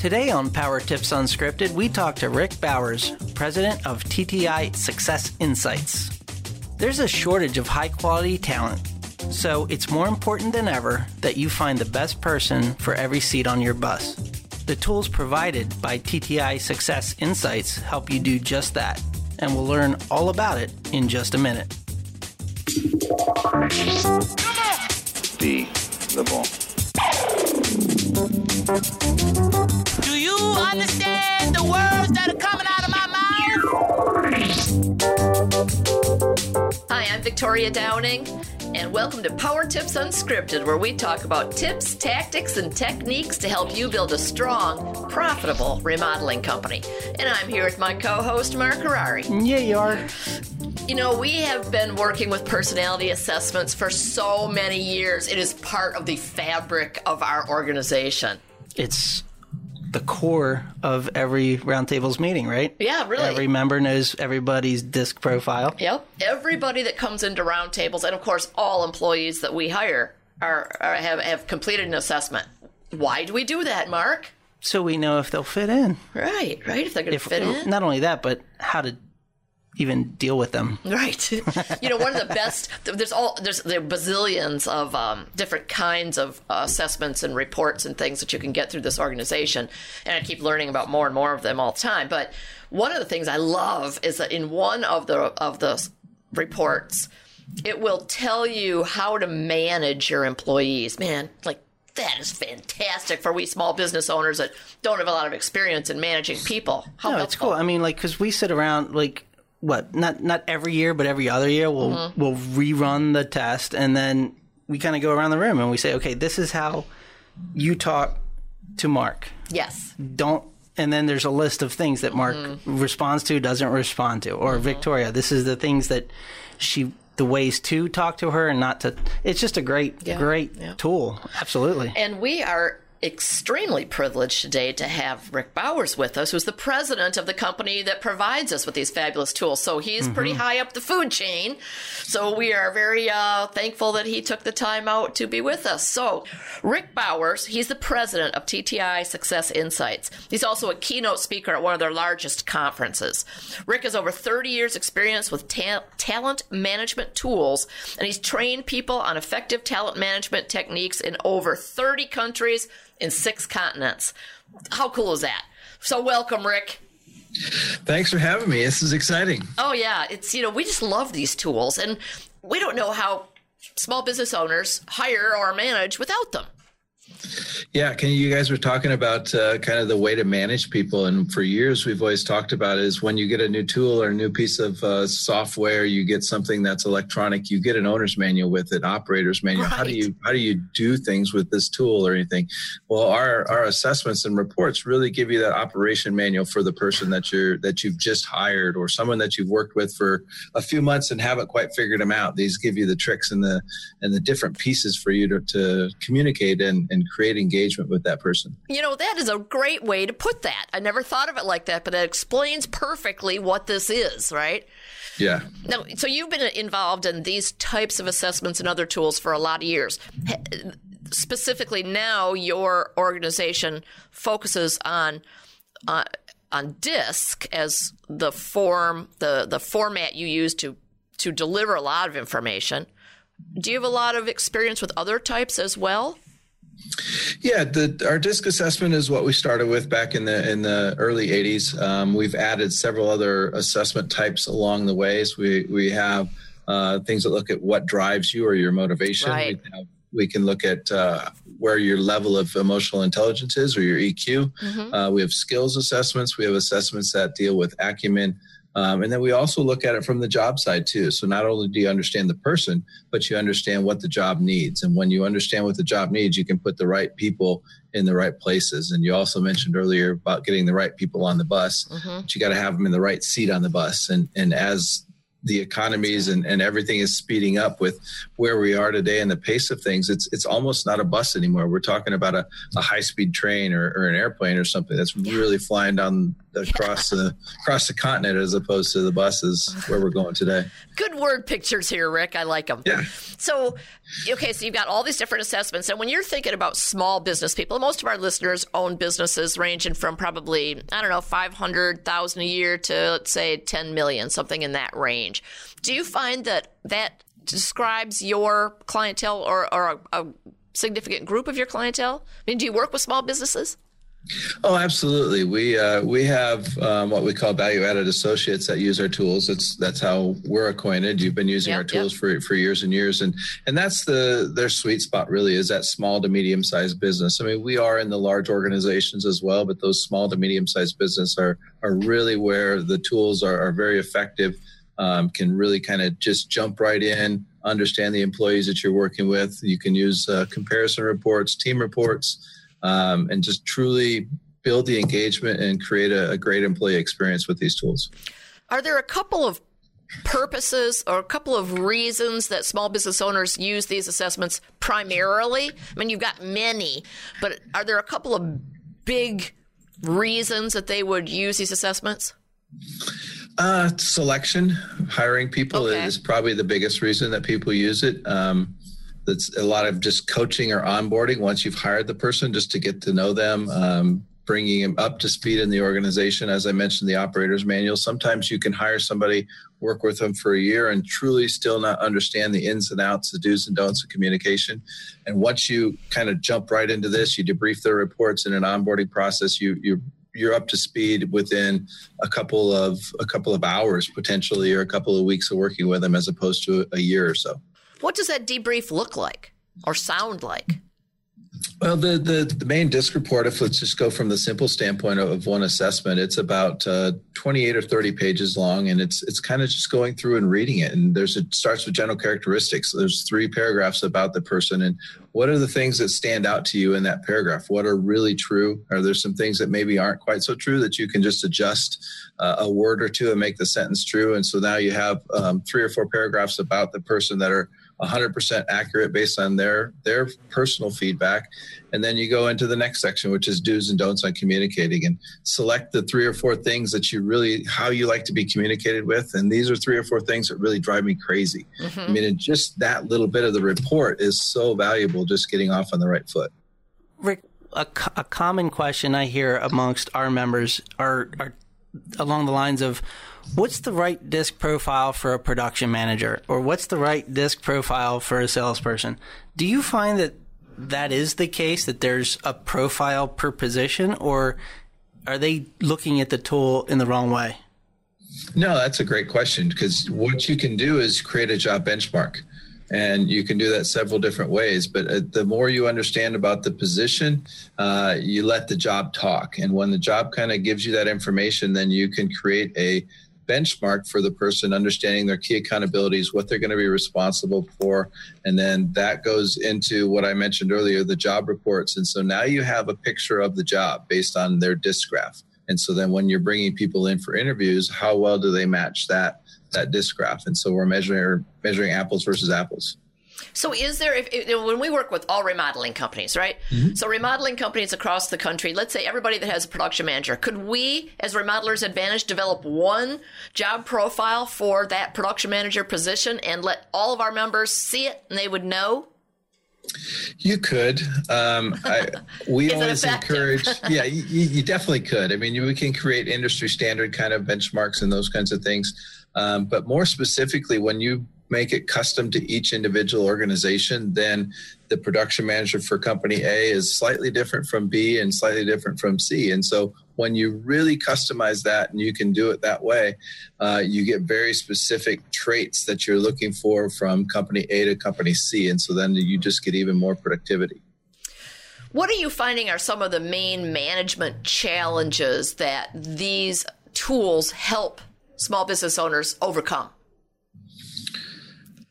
Today on Power Tips Unscripted, we talk to Rick Bowers, president of TTI Success Insights. There's a shortage of high quality talent, so it's more important than ever that you find the best person for every seat on your bus. The tools provided by TTI Success Insights help you do just that, and we'll learn all about it in just a minute. Be the ball. Do you understand the words that are coming out of my mouth? Hi, I'm Victoria Downing, and welcome to Power Tips Unscripted, where we talk about tips, tactics, and techniques to help you build a strong, profitable remodeling company. And I'm here with my co host, Mark Harari. Yeah, you are. You know, we have been working with personality assessments for so many years. It is part of the fabric of our organization. It's the core of every roundtables meeting, right? Yeah, really. Every member knows everybody's disc profile. Yep. Everybody that comes into roundtables, and of course, all employees that we hire are, are have, have completed an assessment. Why do we do that, Mark? So we know if they'll fit in. Right, right. If they're going to fit in. Not only that, but how to even deal with them. Right. you know, one of the best. There's all there's there are bazillions of um, different kinds of uh, assessments and reports and things that you can get through this organization, and I keep learning about more and more of them all the time. But one of the things I love is that in one of the of the reports, it will tell you how to manage your employees. Man, like that is fantastic for we small business owners that don't have a lot of experience in managing people. How No, it's cool. I mean, like, because we sit around, like, what? Not not every year, but every other year, we'll Mm-hmm. we'll rerun the test, and then we kind of go around the room and we say, okay, this is how you talk to Mark. Yes. Don't. And then there's a list of things that Mark Mm-hmm. responds to, doesn't respond to, or Victoria. This is the things that she, the ways to talk to her and not to. It's just a great, Yeah, great yeah. tool. Absolutely. And we are extremely privileged today to have Rick Bowers with us, who's the president of the company that provides us with these fabulous tools. So he's pretty high up the food chain. So we are very uh, thankful that he took the time out to be with us. So Rick Bowers, he's the president of TTI Success Insights. He's also a keynote speaker at one of their largest conferences. Rick has over 30 years experience with ta- talent management tools, and he's trained people on effective talent management techniques in over 30 countries in six continents. How cool is that? So welcome, Rick. Thanks for having me. This is exciting. Oh yeah, it's you know we just love these tools, and we don't know how small business owners hire or manage without them. Yeah, can you guys were talking about uh, kind of the way to manage people, and for years we've always talked about is when you get a new tool or a new piece of uh, software, you get something that's electronic, you get an owner's manual with it, operator's manual. How do you how do you do things with this tool or anything? Well, our our assessments and reports really give you that operation manual for the person that you're that you've just hired or someone that you've worked with for a few months and haven't quite figured them out. These give you the tricks and the and the different pieces for you to, to communicate and, and create engagement with that person. You know that is a great way to put that. I never thought of it like that, but it explains perfectly what this is, right? Yeah. Now, so you've been involved in these types of assessments and other tools for a lot of years. Specifically, now your organization focuses on uh, on DISC as the form, the the format you use to to deliver a lot of information. Do you have a lot of experience with other types as well? Yeah, the, our disc assessment is what we started with back in the in the early '80s. Um, we've added several other assessment types along the ways. We we have uh, things that look at what drives you or your motivation. Right. We, have, we can look at uh, where your level of emotional intelligence is or your EQ. Uh, we have skills assessments. We have assessments that deal with acumen. Um, and then we also look at it from the job side too. So not only do you understand the person, but you understand what the job needs. And when you understand what the job needs, you can put the right people in the right places. And you also mentioned earlier about getting the right people on the bus. But you got to have them in the right seat on the bus. And and as the economies and, and everything is speeding up with where we are today and the pace of things, it's it's almost not a bus anymore. We're talking about a, a high speed train or, or an airplane or something that's really flying down across the across the continent as opposed to the buses where we're going today. Good word pictures here, Rick. I like them. Yeah. So, okay, so you've got all these different assessments, and when you're thinking about small business people, most of our listeners own businesses ranging from probably I don't know five hundred thousand a year to let's say ten million, something in that range. Do you find that that describes your clientele or, or a, a significant group of your clientele? I mean, do you work with small businesses? Oh, absolutely. We uh, we have um, what we call value added associates that use our tools. That's that's how we're acquainted. You've been using Yep, our tools yep. for for years and years, and and that's the their sweet spot. Really, is that small to medium sized business. I mean, we are in the large organizations as well, but those small to medium sized business are are really where the tools are, are very effective. Um, can really kind of just jump right in, understand the employees that you're working with. You can use uh, comparison reports, team reports um, and just truly build the engagement and create a, a great employee experience with these tools. Are there a couple of purposes or a couple of reasons that small business owners use these assessments primarily? I mean, you've got many, but are there a couple of big reasons that they would use these assessments? Uh, selection, hiring people Okay. is probably the biggest reason that people use it. Um, that's a lot of just coaching or onboarding once you've hired the person just to get to know them, um, bringing them up to speed in the organization. As I mentioned, the operator's manual. Sometimes you can hire somebody, work with them for a year, and truly still not understand the ins and outs, the do's and don'ts of communication. And once you kind of jump right into this, you debrief their reports in an onboarding process. You you you're up to speed within a couple of a couple of hours potentially or a couple of weeks of working with them as opposed to a year or so What does that debrief look like or sound like? well the the, the main disc report if let's just go from the simple standpoint of, of one assessment it's about uh, 28 or 30 pages long and it's it's kind of just going through and reading it and there's it starts with general characteristics. There's three paragraphs about the person and what are the things that stand out to you in that paragraph? What are really true? Are there some things that maybe aren't quite so true that you can just adjust uh, a word or two and make the sentence true? And so now you have um, three or four paragraphs about the person that are 100% accurate based on their their personal feedback. And then you go into the next section which is do's and don'ts on communicating and select the three or four things that you really how you like to be communicated with. And these are three or four things that really drive me crazy. Mm-hmm. I mean and just that little bit of the report is so valuable just getting off on the right foot. Rick, a, co- a common question I hear amongst our members are, are along the lines of what's the right disc profile for a production manager or what's the right disc profile for a salesperson? Do you find that that is the case, that there's a profile per position, or are they looking at the tool in the wrong way? No, that's a great question because what you can do is create a job benchmark. And you can do that several different ways. But uh, the more you understand about the position, uh, you let the job talk. And when the job kind of gives you that information, then you can create a benchmark for the person, understanding their key accountabilities, what they're going to be responsible for. And then that goes into what I mentioned earlier the job reports. And so now you have a picture of the job based on their disc graph. And so then when you're bringing people in for interviews, how well do they match that that disc graph? And so we're measuring measuring apples versus apples. So, is there, if, if, when we work with all remodeling companies, right? So, remodeling companies across the country, let's say everybody that has a production manager, could we, as Remodelers Advantage, develop one job profile for that production manager position and let all of our members see it and they would know? You could. Um, I, we always encourage. Yeah, you, you definitely could. I mean, you, we can create industry standard kind of benchmarks and those kinds of things. Um, but more specifically, when you make it custom to each individual organization, then the production manager for company A is slightly different from B and slightly different from C. And so when you really customize that and you can do it that way, uh, you get very specific traits that you're looking for from company A to company C. And so then you just get even more productivity. What are you finding are some of the main management challenges that these tools help small business owners overcome?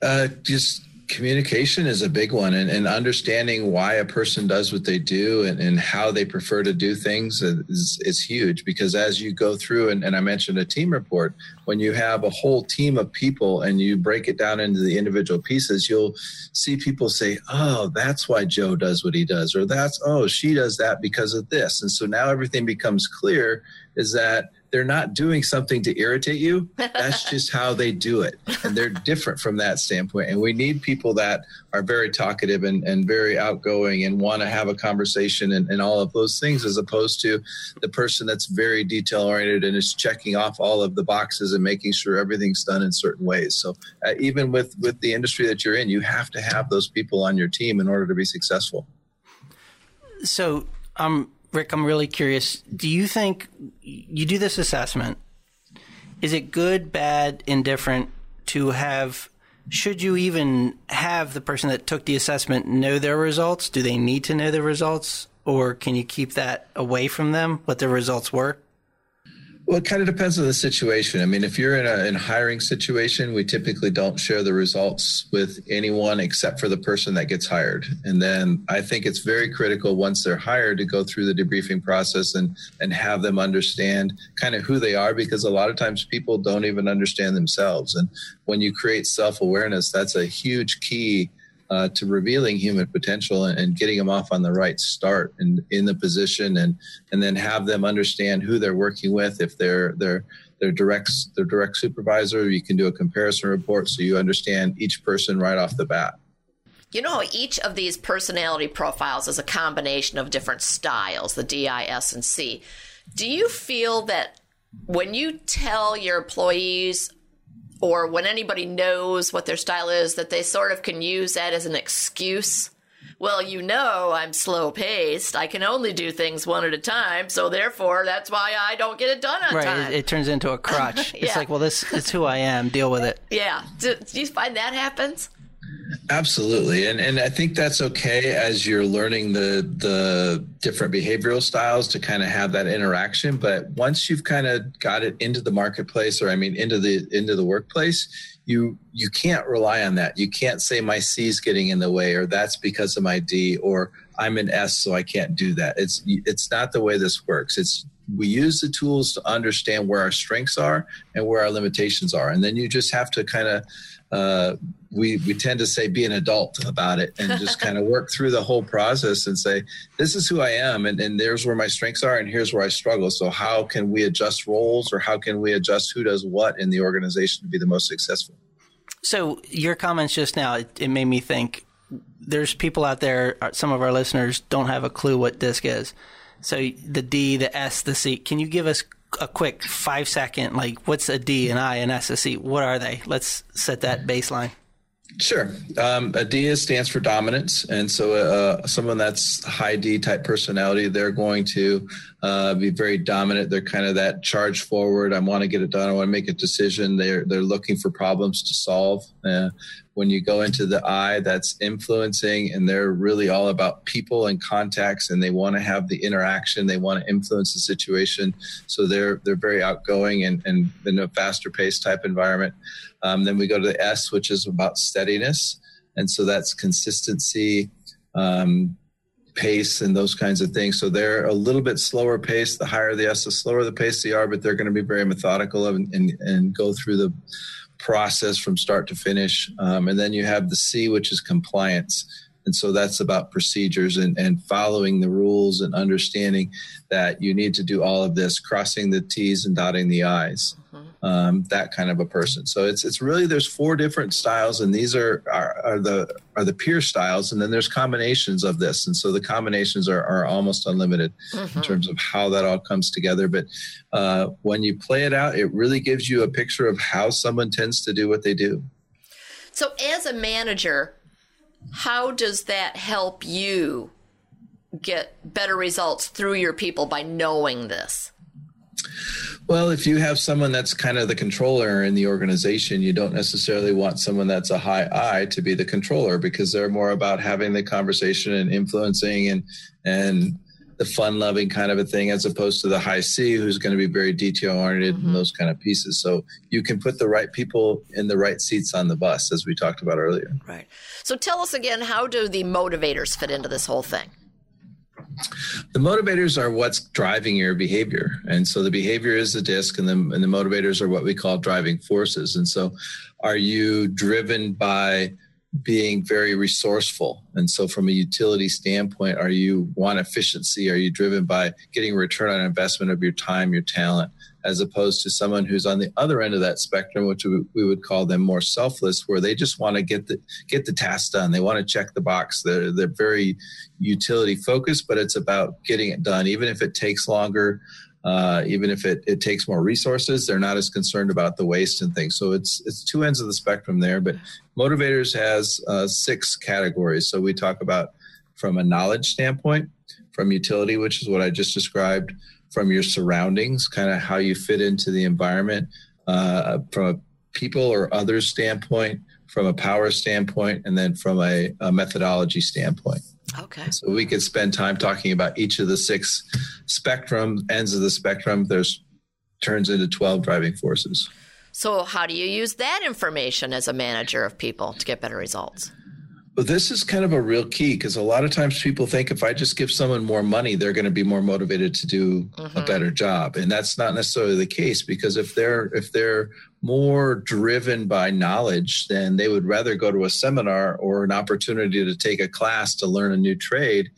Uh, just communication is a big one and, and, understanding why a person does what they do and, and how they prefer to do things is, is huge because as you go through and, and, i mentioned a team report when you have a whole team of people and you break it down into the individual pieces you'll see people say oh that's why joe does what he does or that's oh she does that because of this and so now everything becomes clear is that they're not doing something to irritate you. That's just how they do it. And they're different from that standpoint. And we need people that are very talkative and, and very outgoing and want to have a conversation and, and all of those things, as opposed to the person that's very detail oriented and is checking off all of the boxes and making sure everything's done in certain ways. So uh, even with, with the industry that you're in, you have to have those people on your team in order to be successful. So, um, Rick, I'm really curious. Do you think you do this assessment? Is it good, bad, indifferent to have? Should you even have the person that took the assessment know their results? Do they need to know the results? Or can you keep that away from them, what the results were? Well, it kind of depends on the situation. I mean, if you're in a in hiring situation, we typically don't share the results with anyone except for the person that gets hired. And then I think it's very critical once they're hired to go through the debriefing process and and have them understand kind of who they are because a lot of times people don't even understand themselves. And when you create self awareness, that's a huge key uh, to revealing human potential and, and, getting them off on the right start and in the position and and then have them understand who they're working with. If they're they're their direct their direct supervisor you can do a comparison report so you understand each person right off the bat. You know each of these personality profiles is a combination of different styles the d i s and c. Do you feel that when you tell your employees or when anybody knows what their style is, that they sort of can use that as an excuse. Well, you know, I'm slow paced. I can only do things one at a time, so therefore, that's why I don't get it done on right, time. It, it turns into a crutch. yeah. It's like, well, this is who I am. Deal with it. Yeah. Do, do you find that happens? Absolutely, and and I think that's okay as you're learning the the different behavioral styles to kind of have that interaction. But once you've kind of got it into the marketplace, or I mean into the into the workplace, you you can't rely on that. You can't say my C is getting in the way, or that's because of my D, or I'm an S, so I can't do that. It's it's not the way this works. It's we use the tools to understand where our strengths are and where our limitations are, and then you just have to kind of uh, we we tend to say be an adult about it and just kind of work through the whole process and say this is who i am and, and there's where my strengths are and here's where i struggle so how can we adjust roles or how can we adjust who does what in the organization to be the most successful so your comments just now it, it made me think there's people out there uh, some of our listeners don't have a clue what DISC is so the d the s the c can you give us a quick five second like what's a D, an I, an S, a C? What are they? Let's set that baseline. Sure. Um, a D stands for dominance, and so uh, someone that's high D type personality, they're going to uh, be very dominant. They're kind of that charge forward. I want to get it done. I want to make a decision. They're they're looking for problems to solve. Uh, when you go into the I, that's influencing, and they're really all about people and contacts, and they want to have the interaction. They want to influence the situation. So they're they're very outgoing and, and in a faster paced type environment. Um, then we go to the S, which is about steadiness, and so that's consistency. Um, pace and those kinds of things. So they're a little bit slower pace. The higher the S, the slower the pace they are, but they're going to be very methodical and, and, and go through the process from start to finish. Um, and then you have the C, which is compliance. And so that's about procedures and, and following the rules and understanding that you need to do all of this, crossing the T's and dotting the I's um, that kind of a person. So it's it's really there's four different styles, and these are, are, are the are the peer styles, and then there's combinations of this, and so the combinations are, are almost unlimited mm-hmm. in terms of how that all comes together. But uh, when you play it out, it really gives you a picture of how someone tends to do what they do. So as a manager, how does that help you get better results through your people by knowing this? Well, if you have someone that's kind of the controller in the organization, you don't necessarily want someone that's a high I to be the controller because they're more about having the conversation and influencing and and the fun loving kind of a thing as opposed to the high C who's going to be very detail oriented mm-hmm. and those kind of pieces. So you can put the right people in the right seats on the bus, as we talked about earlier. Right. So tell us again, how do the motivators fit into this whole thing? The motivators are what's driving your behavior. And so the behavior is the disc, and the, and the motivators are what we call driving forces. And so are you driven by being very resourceful. And so, from a utility standpoint, are you want efficiency? Are you driven by getting a return on investment of your time, your talent, as opposed to someone who's on the other end of that spectrum, which we would call them more selfless, where they just want to get the get the task done. They want to check the box. They're they're very utility focused, but it's about getting it done, even if it takes longer. Uh, even if it, it takes more resources, they're not as concerned about the waste and things. So it's it's two ends of the spectrum there. But motivators has uh, six categories. So we talk about from a knowledge standpoint, from utility, which is what I just described, from your surroundings, kind of how you fit into the environment, uh, from a people or others standpoint, from a power standpoint, and then from a, a methodology standpoint. Okay. So we could spend time talking about each of the six spectrum ends of the spectrum. There's turns into 12 driving forces. So how do you use that information as a manager of people to get better results? Well, this is kind of a real key because a lot of times people think if I just give someone more money, they're going to be more motivated to do mm-hmm. a better job, and that's not necessarily the case. Because if they're if they're more driven by knowledge, than they would rather go to a seminar or an opportunity to take a class to learn a new trade,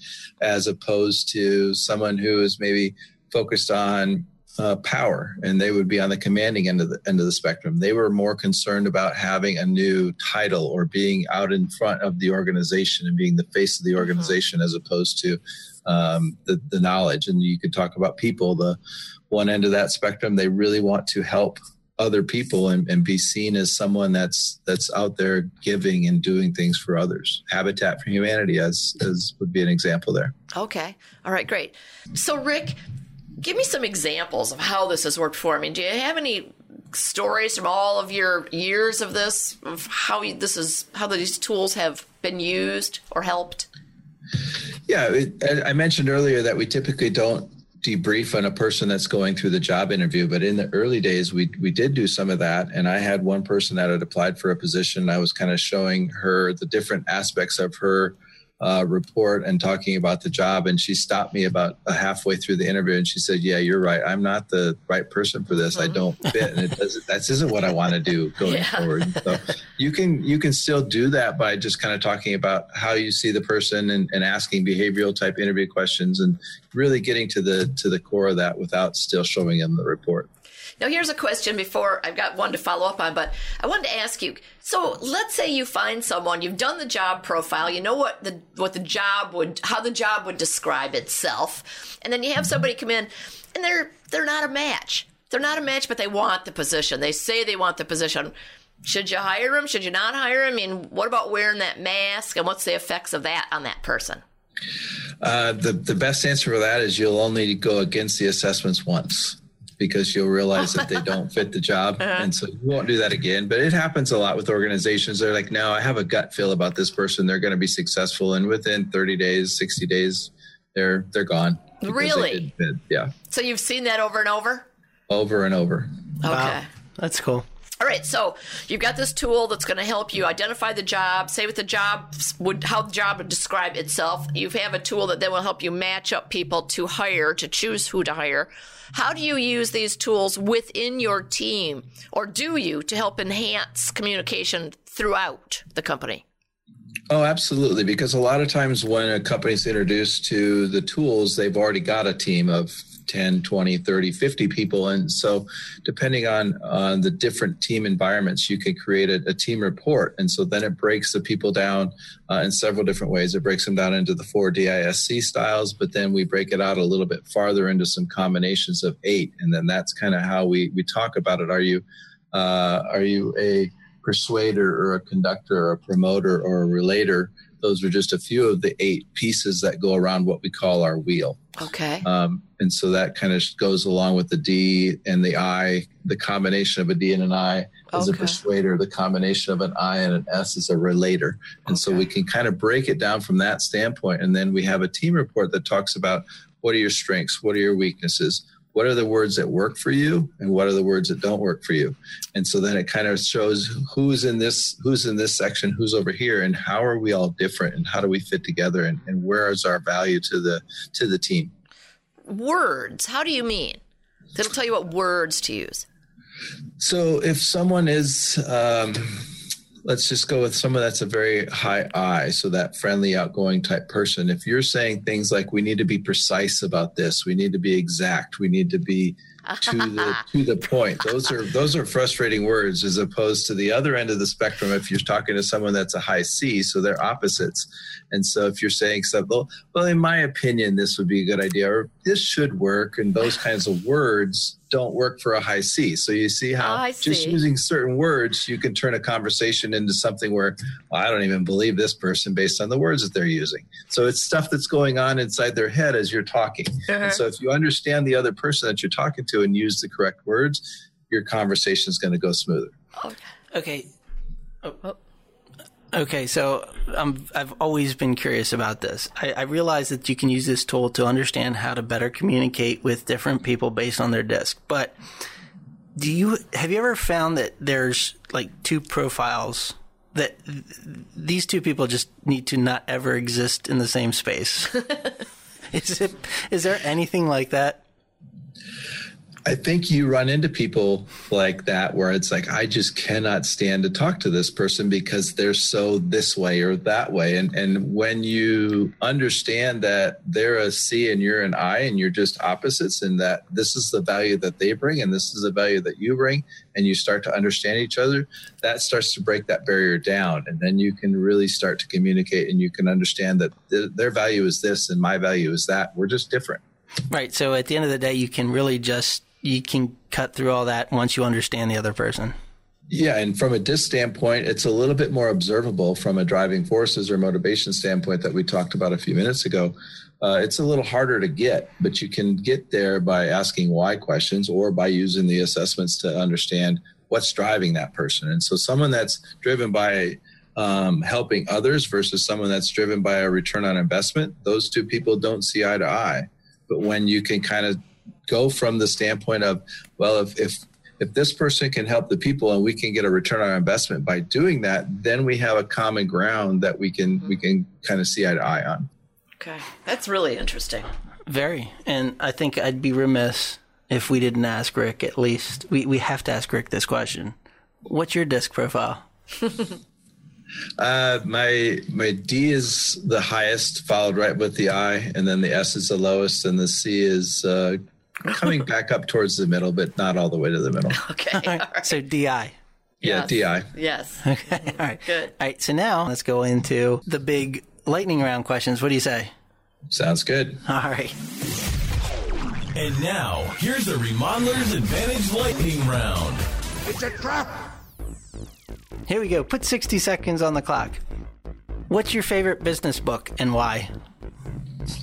as opposed to someone who is maybe focused on uh, power and they would be on the commanding end of the end of the spectrum they were more concerned about having a new title or being out in front of the organization and being the face of the uh-huh. organization mm-hmm. as opposed to um, the, the knowledge and you could talk about people the one end of that spectrum they really want to help other people and, and be seen as someone that's that's out there giving and doing things for others habitat for humanity as as would be an example there okay all right great so rick give me some examples of how this has worked for me. Do you have any stories from all of your years of this of how this is how these tools have been used or helped? Yeah, it, I mentioned earlier that we typically don't debrief on a person that's going through the job interview, but in the early days, we we did do some of that. And I had one person that had applied for a position. I was kind of showing her the different aspects of her uh, report and talking about the job. And she stopped me about a halfway through the interview and she said, Yeah, you're right. I'm not the right person for this. I mm-hmm. don't fit. And it doesn't, that isn't what I want to do going yeah. forward. So you can, you can still do that by just kind of talking about how you see the person and, and asking behavioral type interview questions and really getting to the, to the core of that without still showing them the report. Now, here's a question before I've got one to follow up on, but I wanted to ask you. So, let's say you find someone, you've done the job profile, you know what the what the job would, how the job would describe itself, and then you have somebody come in, and they're they're not a match. They're not a match, but they want the position. They say they want the position. Should you hire them? Should you not hire them? Mean, what about wearing that mask, and what's the effects of that on that person? Uh, the the best answer for that is you'll only go against the assessments once because you'll realize that they don't fit the job. Uh-huh. And so you won't do that again. But it happens a lot with organizations. They're like, no, I have a gut feel about this person. They're going to be successful. And within 30 days, 60 days, they're they're gone. Really? Yeah. So you've seen that over and over? Over and over. Okay. Wow. That's cool. All right, so you've got this tool that's going to help you identify the job, say what the job would, how the job would describe itself. You have a tool that then will help you match up people to hire, to choose who to hire. How do you use these tools within your team, or do you, to help enhance communication throughout the company? Oh, absolutely. Because a lot of times when a company's introduced to the tools, they've already got a team of 10 20 30 50 people. And so depending on on the different team environments you can create a, a team report. And so then it breaks the people down uh, in several different ways. It breaks them down into the four disc styles but then we break it out a little bit farther into some combinations of eight. And then that's kind of how we we talk about it. Are you uh, are you a persuader or a conductor or a promoter or a relator? Those are just a few of the eight pieces that go around what we call our wheel. Okay. Um, and so that kind of goes along with the D and the I. The combination of a D and an I is okay. a persuader. The combination of an I and an S is a relator. And okay. so we can kind of break it down from that standpoint. And then we have a team report that talks about what are your strengths? What are your weaknesses? What are the words that work for you and what are the words that don't work for you? And so then it kind of shows who's in this, who's in this section, who's over here, and how are we all different and how do we fit together and, and where is our value to the to the team? Words. How do you mean? It'll tell you what words to use. So if someone is, um, let's just go with someone that's a very high I, so that friendly, outgoing type person. If you're saying things like, "We need to be precise about this. We need to be exact. We need to be to the to the point," those are those are frustrating words, as opposed to the other end of the spectrum. If you're talking to someone that's a high C, so they're opposites. And so if you're saying something, well, in my opinion, this would be a good idea, or this should work, and those kinds of words don't work for a high C. So you see how oh, I just using certain words, you can turn a conversation into something where, well, I don't even believe this person based on the words that they're using. So it's stuff that's going on inside their head as you're talking. And uh-huh. so if you understand the other person that you're talking to and use the correct words, your conversation is going to go smoother. Okay. Oh. Okay, so um, I've always been curious about this. I, I realize that you can use this tool to understand how to better communicate with different people based on their disc. But do you have you ever found that there's like two profiles that th- these two people just need to not ever exist in the same space? is it is there anything like that? I think you run into people like that where it's like, I just cannot stand to talk to this person because they're so this way or that way. And and when you understand that they're a C and you're an I and you're just opposites and that this is the value that they bring and this is the value that you bring and you start to understand each other, that starts to break that barrier down. And then you can really start to communicate and you can understand that th- their value is this and my value is that. We're just different. Right. So at the end of the day, you can really just you can cut through all that once you understand the other person. Yeah, and from a disc standpoint, it's a little bit more observable from a driving forces or motivation standpoint that we talked about a few minutes ago. Uh, it's a little harder to get, but you can get there by asking why questions or by using the assessments to understand what's driving that person. And so, someone that's driven by um, helping others versus someone that's driven by a return on investment, those two people don't see eye to eye. But when you can kind of go from the standpoint of, well, if, if if this person can help the people and we can get a return on our investment by doing that, then we have a common ground that we can we can kind of see eye to eye on. Okay. That's really interesting. Very. And I think I'd be remiss if we didn't ask Rick at least. We we have to ask Rick this question. What's your disc profile? Uh, my my D is the highest, followed right with the I, and then the S is the lowest, and the C is uh, coming back up towards the middle, but not all the way to the middle. Okay. All right. So DI. Yeah, Yes. DI. Yes. Okay. All right. Good. All right. So now let's go into the big lightning round questions. What do you say? Sounds good. All right. And now, here's the Remodeler's Advantage Lightning Round. It's a trap. Here we go. Put 60 seconds on the clock. What's your favorite business book and why?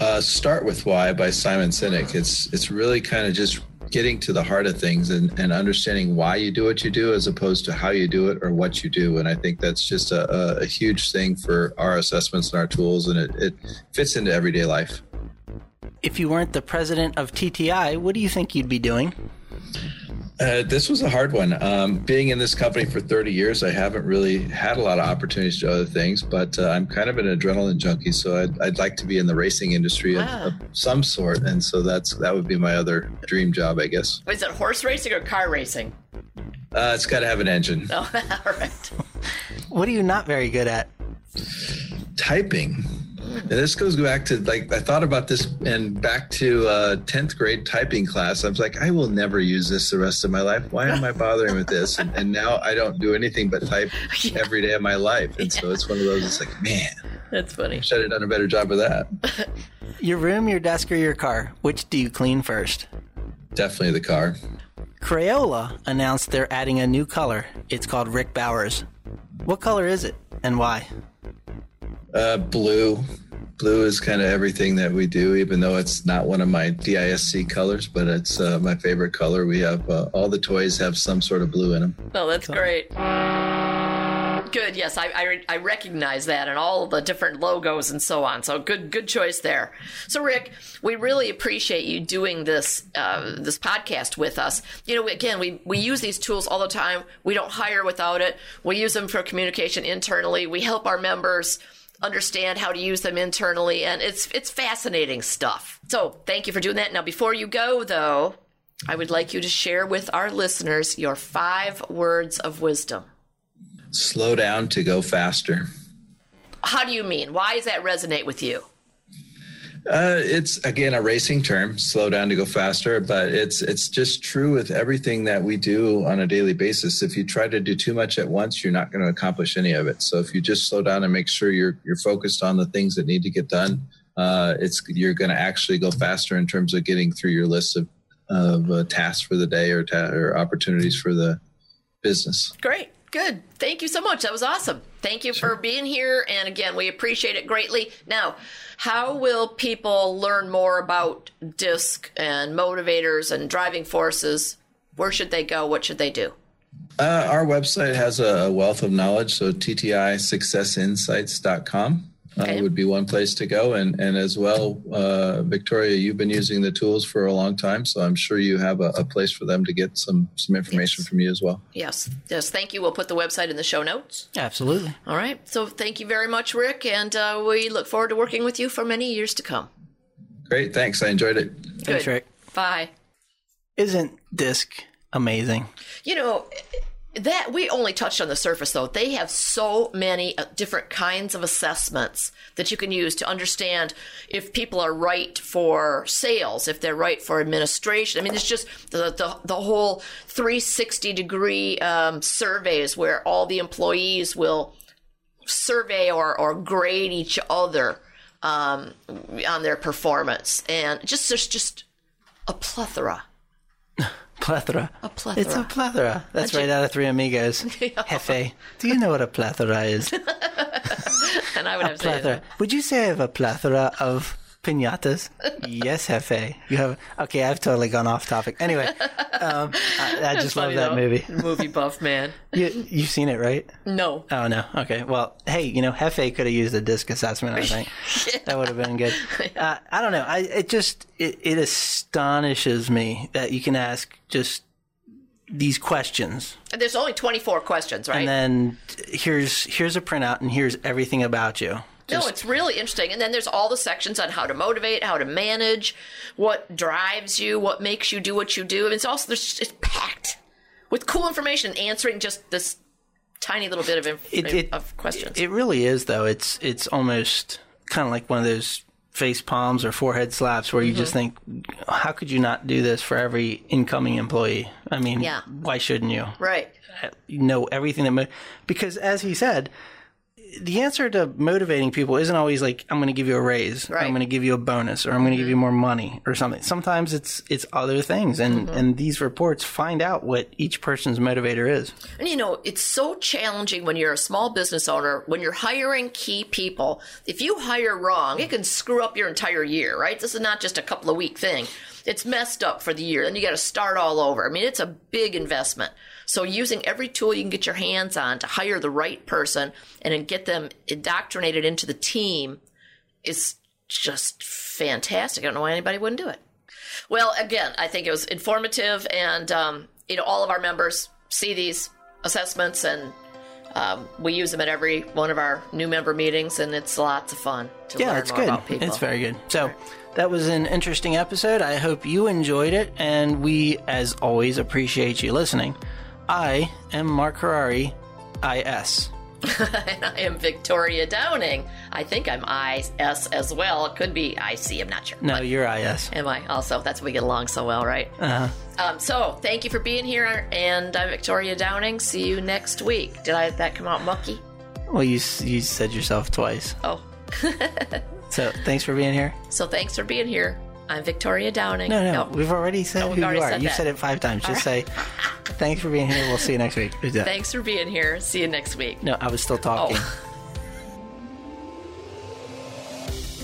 Uh, Start with Why by Simon Sinek. It's it's really kind of just getting to the heart of things and, and understanding why you do what you do as opposed to how you do it or what you do. And I think that's just a, a, a huge thing for our assessments and our tools, and it, it fits into everyday life. If you weren't the president of TTI, what do you think you'd be doing? Uh, this was a hard one. Um, being in this company for 30 years, I haven't really had a lot of opportunities to do other things, but uh, I'm kind of an adrenaline junkie, so I'd, I'd like to be in the racing industry of, Wow. of some sort, and so that's that would be my other dream job, I guess. Is it horse racing or car racing? Uh, it's got to have an engine. Oh, all right. What are you not very good at? Typing. And this goes back to like I thought about this and back to uh, 10th grade typing class. I was like, I will never use this the rest of my life. Why am I bothering with this? And, and now I don't do anything but type every day of my life. And so it's one of those. It's like, man, That's funny. should have done a better job of that. Your room, your desk, or your car? Which do you clean first? Definitely the car. Crayola announced they're adding a new color. It's called Rick Bowers. What color is it and why? Uh, blue. Blue is kind of everything that we do, even though it's not one of my DISC colors, but it's uh, my favorite color. We have uh, all the toys have some sort of blue in them. Oh, that's great. Good, good. Yes, I, I, I recognize that and all the different logos and so on. So good, good choice there. So Rick, we really appreciate you doing this uh, this podcast with us. You know, again, we we use these tools all the time. We don't hire without it. We use them for communication internally. We help our members understand how to use them internally, and it's it's fascinating stuff. So thank you for doing that. Now, before you go, though, I would like you to share with our listeners your five words of wisdom. Slow down to go faster. How do you mean? Why does that resonate with you? Uh, it's again a racing term, slow down to go faster, but it's it's just true with everything that we do on a daily basis. If you try to do too much at once, you're not going to accomplish any of it. So if you just slow down and make sure you're you're focused on the things that need to get done, uh, it's you're going to actually go faster in terms of getting through your list of of uh, tasks for the day or ta- or opportunities for the business. Great. Good. Thank you so much. That was awesome. Thank you sure. for being here. And again, we appreciate it greatly. Now, how will people learn more about DISC and motivators and driving forces? Where should they go? What should they do? Uh, our website has a wealth of knowledge, so ttisuccessinsights.com okay. uh, would be one place to go. And, and as well, uh, Victoria, you've been using the tools for a long time, so I'm sure you have a, a place for them to get some, some information yes. from you as well. Yes. Yes. Thank you. We'll put the website in the show notes. Absolutely. All right. So thank you very much, Rick. And uh, we look forward to working with you for many years to come. Great. Thanks. I enjoyed it. Good. Thanks, Rick. Bye. Isn't DISC amazing? You know, that we only touched on the surface though. They have so many uh, different kinds of assessments that you can use to understand if people are right for sales if they're right for administration. I mean it's just the the, the whole 360 degree um, surveys where all the employees will survey or, or grade each other um, on their performance. And just there's just a plethora Plethora. A plethora. It's a plethora. That's right out of Three Amigos. Jefe. Do you know what a plethora is? and I would a have plethora. said Would you say I have a plethora of pinatas? yes, Jefe. You have. Okay, I've totally gone off topic. Anyway, um, I, I just love that though. movie. Movie buff man. You, you've seen it, right? No. Oh no. Okay. Well, hey, you know, Jefe could have used a disc assessment. I think that would have been good. Uh, I don't know. I it just it, it astonishes me that you can ask just these questions And There's only 24 questions, right? and then here's here's a printout and here's everything about you. No, it's really interesting. And then there's all the sections on how to motivate, how to manage, what drives you, what makes you do what you do. And it's also there's it's packed with cool information, answering just this tiny little bit of inf- It- it- of questions. It really is though. It's it's almost kind of like one of those face palms or forehead slaps where you mm-hmm. just think, how could you not do this for every incoming employee? I mean, Yeah. why shouldn't you? right. Uh, you know everything that because as he said, the answer to motivating people isn't always like I'm going to give you a raise, Right. I'm going to give you a bonus, or I'm going to give you mm-hmm. more money, or something. Sometimes it's it's other things, and mm-hmm. and these reports find out what each person's motivator is. And you know, it's so challenging when you're a small business owner, when you're hiring key people. If you hire wrong, it can screw up your entire year, right? This is not just a couple of week thing. It's messed up for the year. and you got to start all over. I mean, it's a big investment. So using every tool you can get your hands on to hire the right person and then get them indoctrinated into the team is just fantastic. I don't know why anybody wouldn't do it. Well, again, I think it was informative, and um, you know, all of our members see these assessments, and um, we use them at every one of our new member meetings, and it's lots of fun to Yeah, it's good. about people. It's very good. So that was an interesting episode. I hope you enjoyed it, and we, as always, appreciate you listening. I am Mark Harari, IS. and I am Victoria Downing. I think I'm IS as well. It could be IC. I'm not sure. No, you're IS. am I also? That's why we get along so well, right? Uh-huh. Um, so thank you for being here, and I'm Victoria Downing. See you next week. Did I that come out mucky? Well, you you said yourself twice. Oh, So thanks for being here. so thanks for being here. I'm Victoria Downing. No, no, we've already said we've who already you are. said You that. said it five times. Just say thanks for being here. We'll see you next week. Who's that? Thanks for being here. See you next week. No, I was still talking. Oh.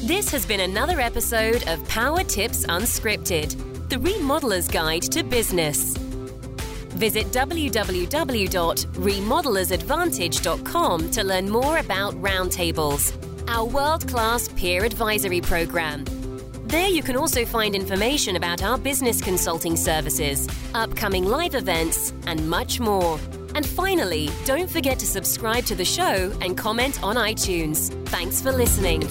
This has been another episode of Power Tips Unscripted, the remodeler's guide to business. Visit www.remodelersadvantage.com to learn more about Roundtables, our world class peer advisory program. There you can also find information about our business consulting services, upcoming live events, and much more. And finally, don't forget to subscribe to the show and comment on iTunes. Thanks for listening.